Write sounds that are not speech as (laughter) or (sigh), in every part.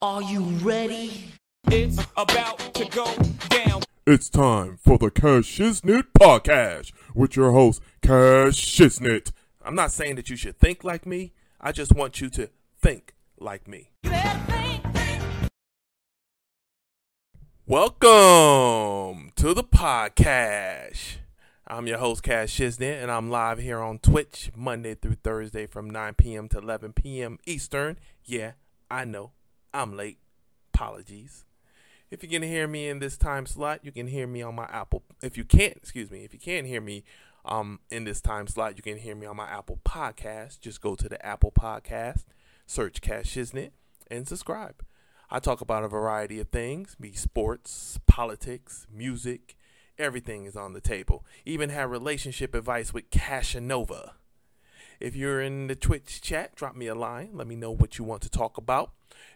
Are you ready? It's about to go down. It's time for the Cash Shiznit podcast with your host, Cash Shiznit. I'm not saying that you should think like me. I just want you to think like me. Welcome to the podcast. I'm your host, Cash Shiznit, and I'm live here on Twitch Monday through Thursday from 9 p.m. to 11 p.m. Eastern. Yeah, I know. I'm late. Apologies. If you can hear me in this time slot, you can hear me on my Apple. If you can't, excuse me, if you can't hear me um in this time slot, you can hear me on my Apple Podcast. Just go to the Apple Podcast, search Cash Shiznit, and subscribe. I talk about a variety of things, be sports, politics, music, everything is on the table. Even have relationship advice with Cashanova. If you're in the Twitch chat, drop me a line. Let me know what you want to talk about.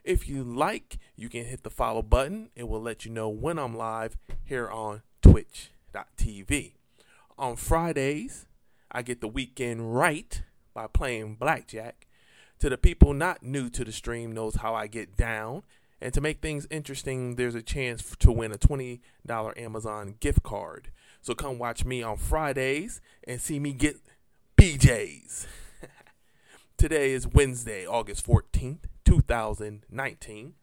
If you like, you can hit the follow button. It will let you know when I'm live here on twitch.tv. On Fridays, I get the weekend right by playing blackjack. To the people not new to the stream knows how I get down. And to make things interesting, there's a chance to win a $20 Amazon gift card. So come watch me on Fridays and see me get BJ's. (laughs) Today is Wednesday, August 14th, 2019.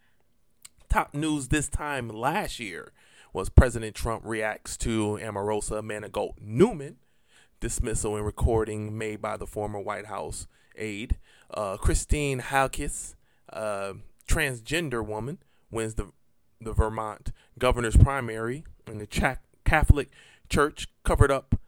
Top news this time last year was President Trump reacts to Omarosa Manigault Newman dismissal and recording made by the former White House aide. Uh, Christine Hallquist, uh, transgender woman, wins the the Vermont governor's primary, and the Catholic Church covered up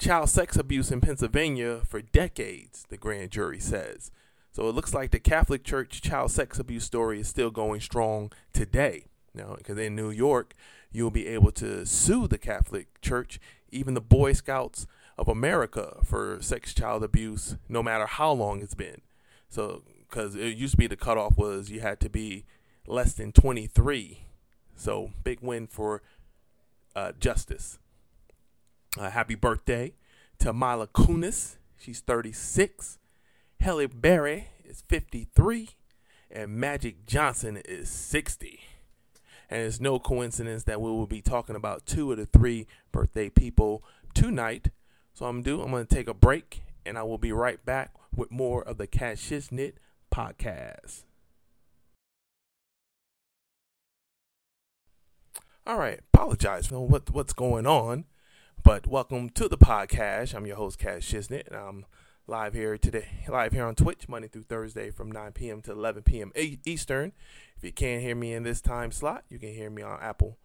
child sex abuse in Pennsylvania for decades, the grand jury says. So it looks like the Catholic Church child sex abuse story is still going strong today. Know, because in New York, you'll be able to sue the Catholic Church, even the Boy Scouts of America for sex child abuse, no matter how long it's been. So, because it used to be the cutoff was you had to be less than 23. So, big win for uh, justice. Uh, happy birthday to Mila Kunis. She's 36. Halle Berry is 53. And Magic Johnson is 60. And it's no coincidence that we will be talking about two of the three birthday people tonight. So I'm do I'm going to take a break and I will be right back with more of the Cash Shiznit podcast. All right, apologize for what what's going on, but welcome to the podcast. I'm your host Cash Shiznit, and I'm live here today, live here on Twitch Monday through Thursday from 9 p.m. to 11 p.m. Eastern. If you can't hear me in this time slot, you can hear me on Apple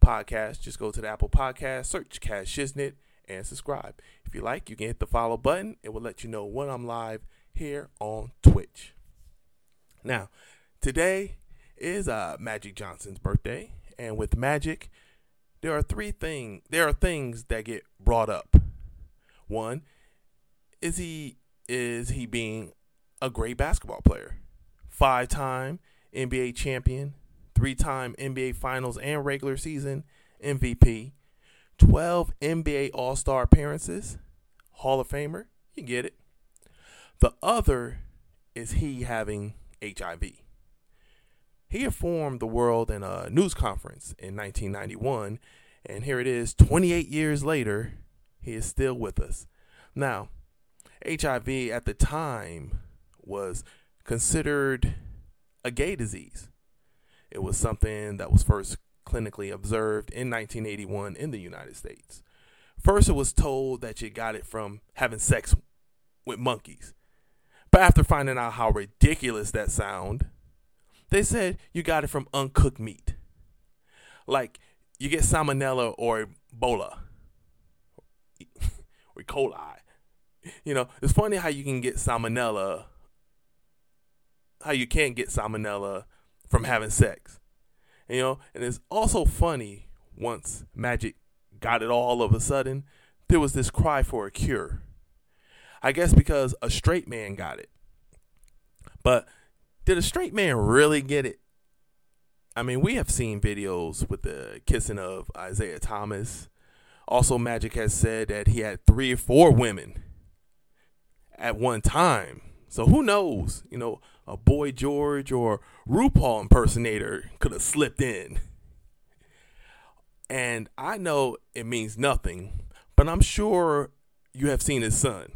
Podcast. Just go to the Apple Podcast, search Cash Shiznit, and subscribe. If you like, you can hit the follow button. It will let you know when I'm live here on Twitch. Now, today is uh, Magic Johnson's birthday, and with Magic, there are three things. There are things that get brought up. One is he is he being a great basketball player, five-time NBA champion, three-time NBA Finals and regular season MVP, 12 NBA All Star appearances, Hall of Famer. You get it. The other is he having HIV. He informed the world in a news conference in 1991, and here it is 28 years later, he is still with us. Now, HIV at the time was considered a gay disease. It was something that was first clinically observed in 1981 in the United States. First, it was told that you got it from having sex with monkeys. But after finding out how ridiculous that sound, they said you got it from uncooked meat. Like you get salmonella or Ebola (laughs) or E. coli. You know, it's funny how you can get salmonella, how you can't get salmonella from having sex. You know, and it's also funny once Magic got it all of a sudden, there was this cry for a cure. I guess because a straight man got it. But did a straight man really get it? I mean, we have seen videos with the kissing of Isaiah Thomas. Also, Magic has said that he had three or four women at one time. So who knows? You know, a Boy George or RuPaul impersonator could have slipped in. And I know it means nothing, but I'm sure you have seen his son.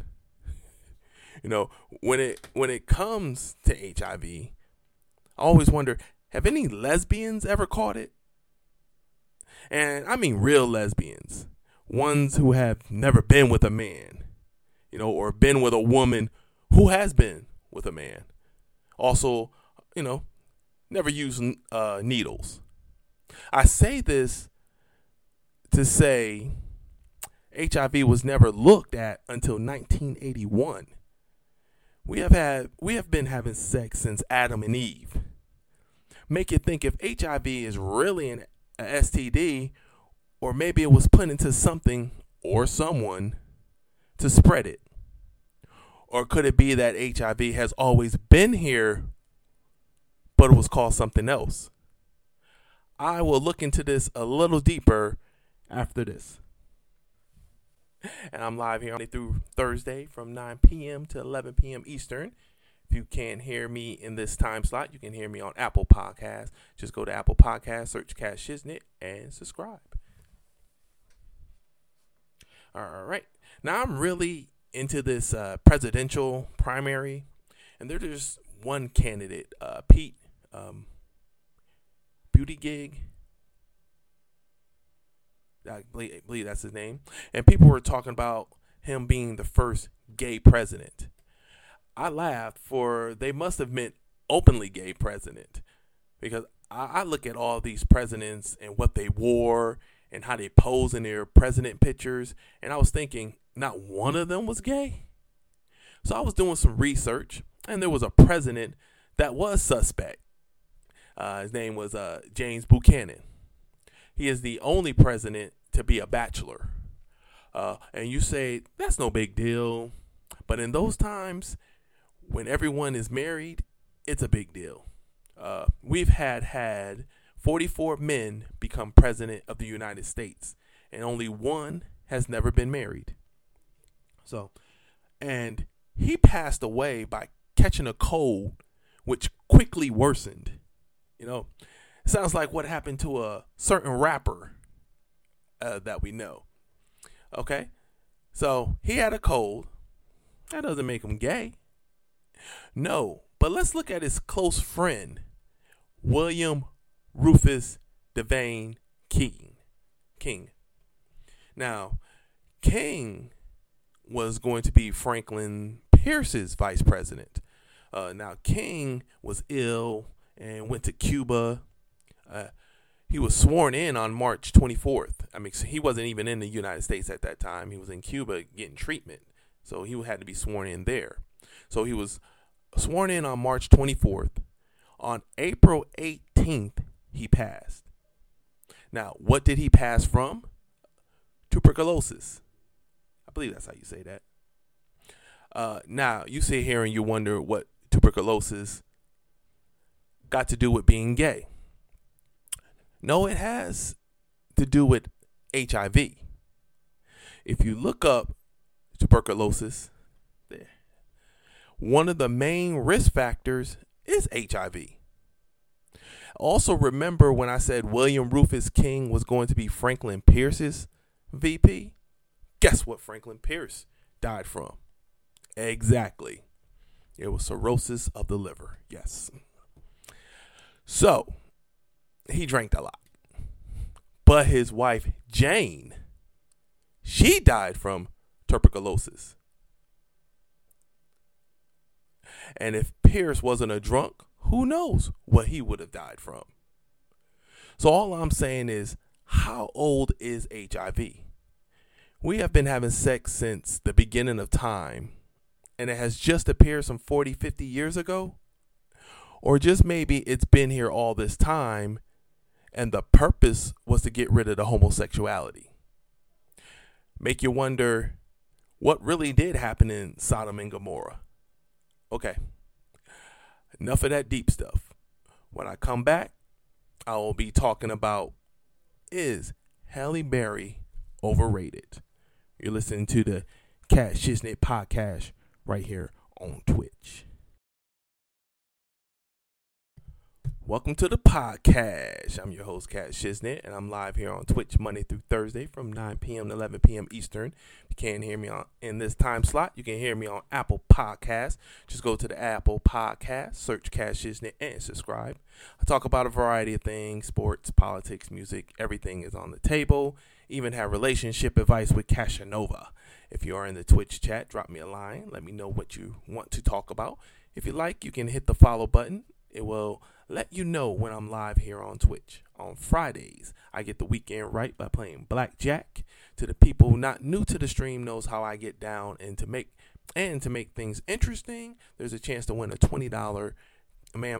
You know, when it when it comes to HIV, I always wonder, have any lesbians ever caught it? And I mean real lesbians, ones who have never been with a man, you know, or been with a woman who has been with a man. Also, you know, never used uh, needles. I say this to say HIV was never looked at until 1981. We have had we have been having sex since Adam and Eve. Make you think if HIV is really an STD, or maybe it was put into something or someone to spread it. Or could it be that HIV has always been here, but it was called something else? I will look into this a little deeper after this. And I'm live here Monday through Thursday from 9 p.m. to 11 p.m. Eastern. If you can't hear me in this time slot, you can hear me on Apple Podcasts. Just go to Apple Podcasts, search Cash Shiznit, and subscribe. All right. Now I'm really into this uh, presidential primary, and there's just one candidate, uh, Pete um, Buttigieg. I believe, I believe that's his name. And people were talking about him being the first gay president. I laughed for they must have meant openly gay president because I, I look at all these presidents and what they wore and how they pose in their president pictures, and I was thinking not one of them was gay. So I was doing some research, and there was a president that was suspect. Uh, his name was uh, James Buchanan. He is the only president to be a bachelor. Uh, and you say that's no big deal, but in those times, when everyone is married, it's a big deal. Uh, we've had had 44 men become president of the United States, and only one has never been married. So, and he passed away by catching a cold, which quickly worsened. You know, sounds like what happened to a certain rapper uh, that we know. Okay, so he had a cold. That doesn't make him gay. No, but let's look at his close friend, William Rufus Devane King. King. Now, King was going to be Franklin Pierce's vice president. Uh, now, King was ill and went to Cuba. Uh, he was sworn in on March 24th. I mean, he wasn't even in the United States at that time. He was in Cuba getting treatment. So he had to be sworn in there. So he was sworn in on March 24th. On April 18th, he passed. Now, what did he pass from? Tuberculosis. I believe that's how you say that. Uh, now, you sit here and you wonder what tuberculosis got to do with being gay. No, it has to do with HIV. If you look up tuberculosis, one of the main risk factors is HIV. Also, remember when I said William Rufus King was going to be Franklin Pierce's VP? Guess what Franklin Pierce died from? Exactly. It was cirrhosis of the liver. Yes. So, he drank a lot. But his wife, Jane, she died from tuberculosis. And if Pierce wasn't a drunk, who knows what he would have died from. So all I'm saying is, how old is HIV? We have been having sex since the beginning of time, and it has just appeared some 40, 50 years ago. Or just maybe it's been here all this time, and the purpose was to get rid of the homosexuality. Make you wonder what really did happen in Sodom and Gomorrah. Okay. Enough of that deep stuff. When I come back, I will be talking about is Halle Berry overrated? You're listening to the Cash Shiznit podcast right here on Twitch. Welcome to the podcast. I'm your host, Cash Shiznit, and I'm live here on Twitch Monday through Thursday from 9 p.m. to 11 p.m. Eastern. If you can't hear me on in this time slot, you can hear me on Apple Podcasts. Just go to the Apple Podcast, search Cash Shiznit, and subscribe. I talk about a variety of things sports, politics, music, everything is on the table. Even have relationship advice with Cashanova. If you are in the Twitch chat, drop me a line. Let me know what you want to talk about. If you like, you can hit the follow button. It will let you know when I'm live here on Twitch. On Fridays, I get the weekend right by playing blackjack. To the people not new to the stream knows how I get down and to make and to make things interesting, there's a chance to win a $20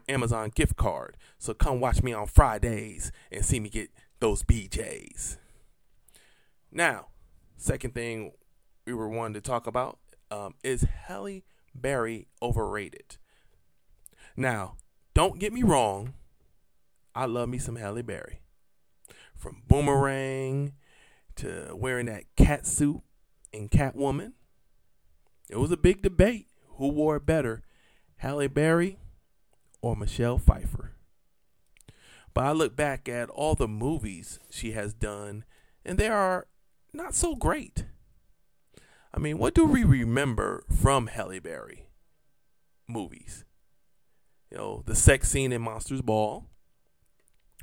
Amazon gift card. So come watch me on Fridays and see me get those BJs. Now, second thing we were wanting to talk about um, is Halle Berry overrated? Now, don't get me wrong. I love me some Halle Berry. From Boomerang to wearing that cat suit in Catwoman. It was a big debate. Who wore it better, Halle Berry or Michelle Pfeiffer? But I look back at all the movies she has done, and they are not so great. I mean, what do we remember from Halle Berry movies? You know, the sex scene in Monsters Ball.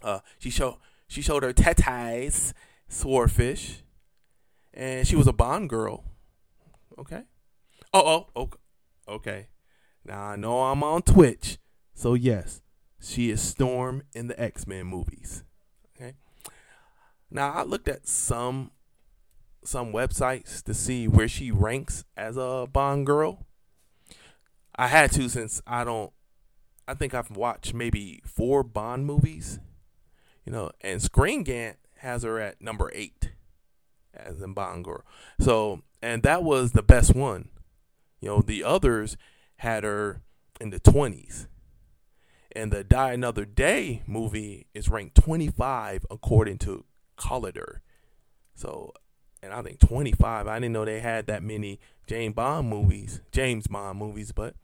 Uh, she showed she showed her tatas, swordfish, and she was a Bond girl. Okay. Oh, oh, okay. Okay. Now I know I'm on Twitch, so yes, she is Storm in the X Men movies. Okay. Now I looked at some some websites to see where she ranks as a Bond girl. I had to since I don't I think I've watched maybe four Bond movies, you know, and Screen Rant has her at number eight as in Bond girl. So, and that was the best one. You know, the others had her in the 20s. And the Die Another Day movie is ranked 25 according to Collider. So, and I think 25. I didn't know they had that many James Bond movies, James Bond movies, but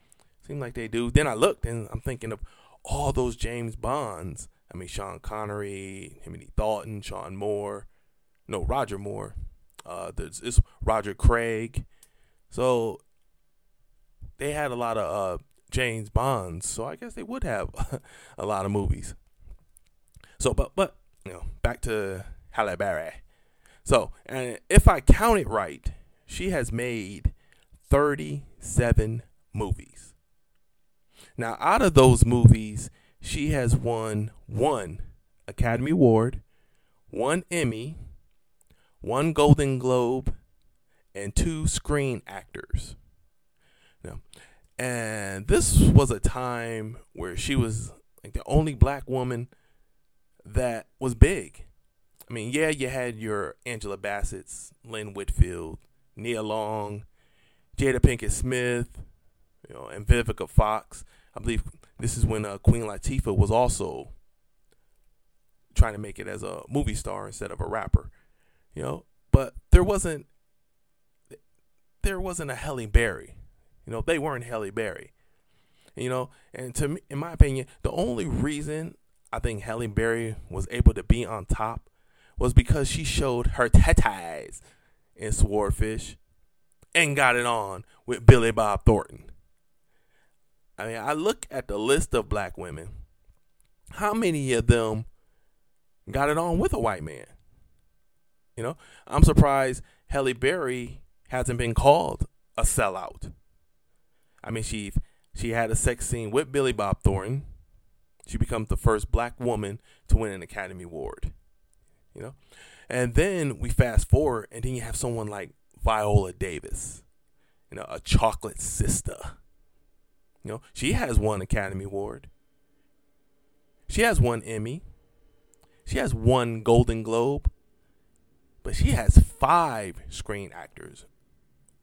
Seem like they do. Then I looked and I'm thinking of all those James Bonds. I mean, Sean Connery, Timothy Dalton, Sean Moore, no Roger Moore. Uh, there's it's Roger Craig. So they had a lot of uh, James Bonds. So I guess they would have (laughs) a lot of movies. So, but but you know, back to Halle Berry. So, and if I count it right, she has made 37 movies. Now, out of those movies, she has won one Academy Award, one Emmy, one Golden Globe, and two Screen Actors. Now, and this was a time where she was like the only black woman that was big. I mean, yeah, you had your Angela Bassett's, Lynn Whitfield, Nia Long, Jada Pinkett Smith, you know, and Vivica Fox. I believe this is when uh, Queen Latifah was also trying to make it as a movie star instead of a rapper, you know. But there wasn't there wasn't a Halle Berry, you know. They weren't Halle Berry, you know. And to me, in my opinion, the only reason I think Halle Berry was able to be on top was because she showed her tatas in Swordfish and got it on with Billy Bob Thornton. I mean, I look at the list of black women. How many of them got it on with a white man? You know, I'm surprised Halle Berry hasn't been called a sellout. I mean, she she had a sex scene with Billy Bob Thornton. She becomes the first black woman to win an Academy Award. You know, and then we fast forward, and then you have someone like Viola Davis, you know, a chocolate sister you know, she has one Academy Award. She has one Emmy. She has one Golden Globe. But she has five Screen Actors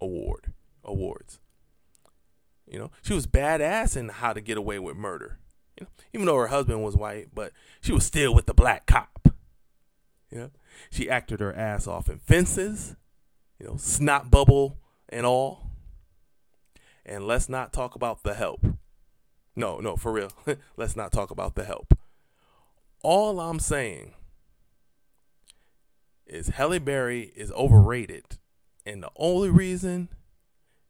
Award awards. You know, she was badass in How to Get Away with Murder. You know, even though her husband was white, but she was still with the black cop. You know, she acted her ass off in Fences. You know, Snot Bubble and all. And let's not talk about the help. No, no, for real. (laughs) let's not talk about the help. All I'm saying is Halle Berry is overrated. And the only reason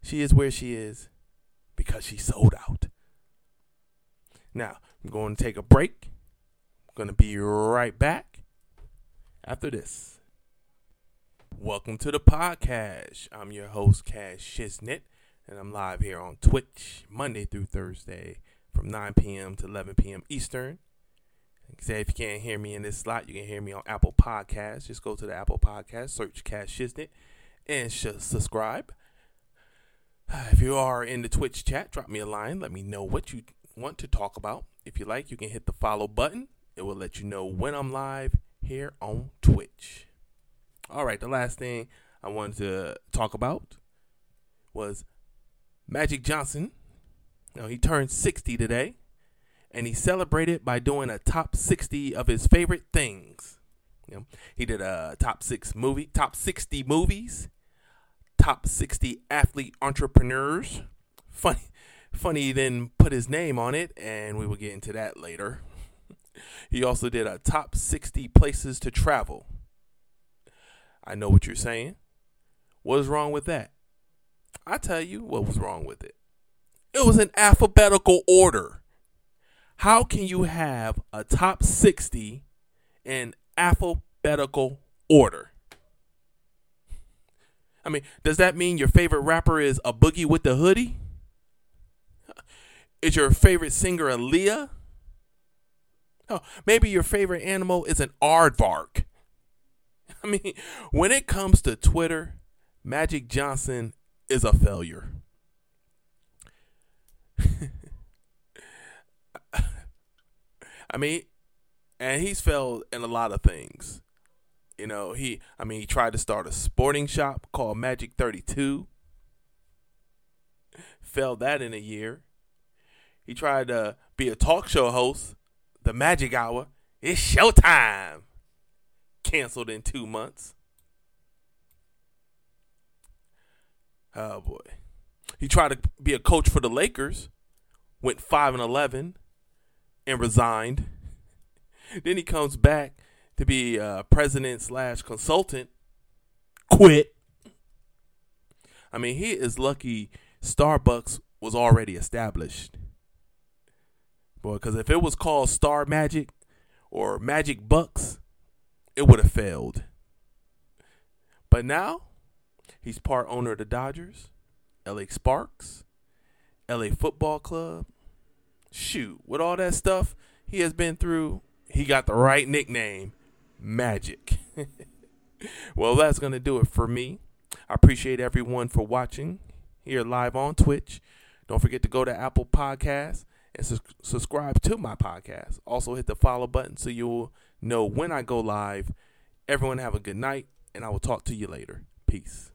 she is where she is because she sold out. Now, I'm going to take a break. I'm going to be right back after this. Welcome to the podcast. I'm your host, Cash Shiznit, and I'm live here on Twitch Monday through Thursday from 9 p.m. to 11 p.m. Eastern. Said, if you can't hear me in this slot, you can hear me on Apple Podcasts. Just go to the Apple Podcast, search Cash Shiznit, and sh- subscribe. (sighs) If you are in the Twitch chat, drop me a line. Let me know what you want to talk about. If you like, you can hit the follow button. It will let you know when I'm live here on Twitch. All right, the last thing I wanted to talk about was Magic Johnson. Now, he turned 60 today, and he celebrated by doing a top 60 of his favorite things. You know, he did a top six movie, top 60 movies, top 60 athlete entrepreneurs. Funny, funny, Then put his name on it, and we will get into that later. (laughs) he also did a top 60 places to travel. I know what you're saying. What is wrong with that? I tell you what was wrong with it. It was in alphabetical order. How can you have a top 60 in alphabetical order? I mean, does that mean your favorite rapper is a boogie with the hoodie? Is your favorite singer Aaliyah? Oh, maybe your favorite animal is an aardvark. (laughs) I mean, when it comes to Twitter, Magic Johnson is a failure. (laughs) I mean, and he's failed in a lot of things. You know, he I mean, he tried to start a sporting shop called Magic 32. Failed that in a year. He tried to be a talk show host, The Magic Hour. It's showtime. Canceled in 2 months. Oh boy. He tried to be a coach for the Lakers, went 5 and 11 and resigned. (laughs) Then he comes back to be a president slash consultant, quit. I mean, he is lucky Starbucks was already established. Boy, because if it was called Star Magic or Magic Bucks, it would have failed. But now, he's part owner of the Dodgers, LA Sparks, LA Football Club. Shoot, with all that stuff he has been through, he got the right nickname Magic. (laughs) well, that's going to do it for me. I appreciate everyone for watching here live on Twitch. Don't forget to go to Apple Podcasts and su- subscribe to my podcast. Also, hit the follow button so you'll know when I go live. Everyone, have a good night, and I will talk to you later. Peace.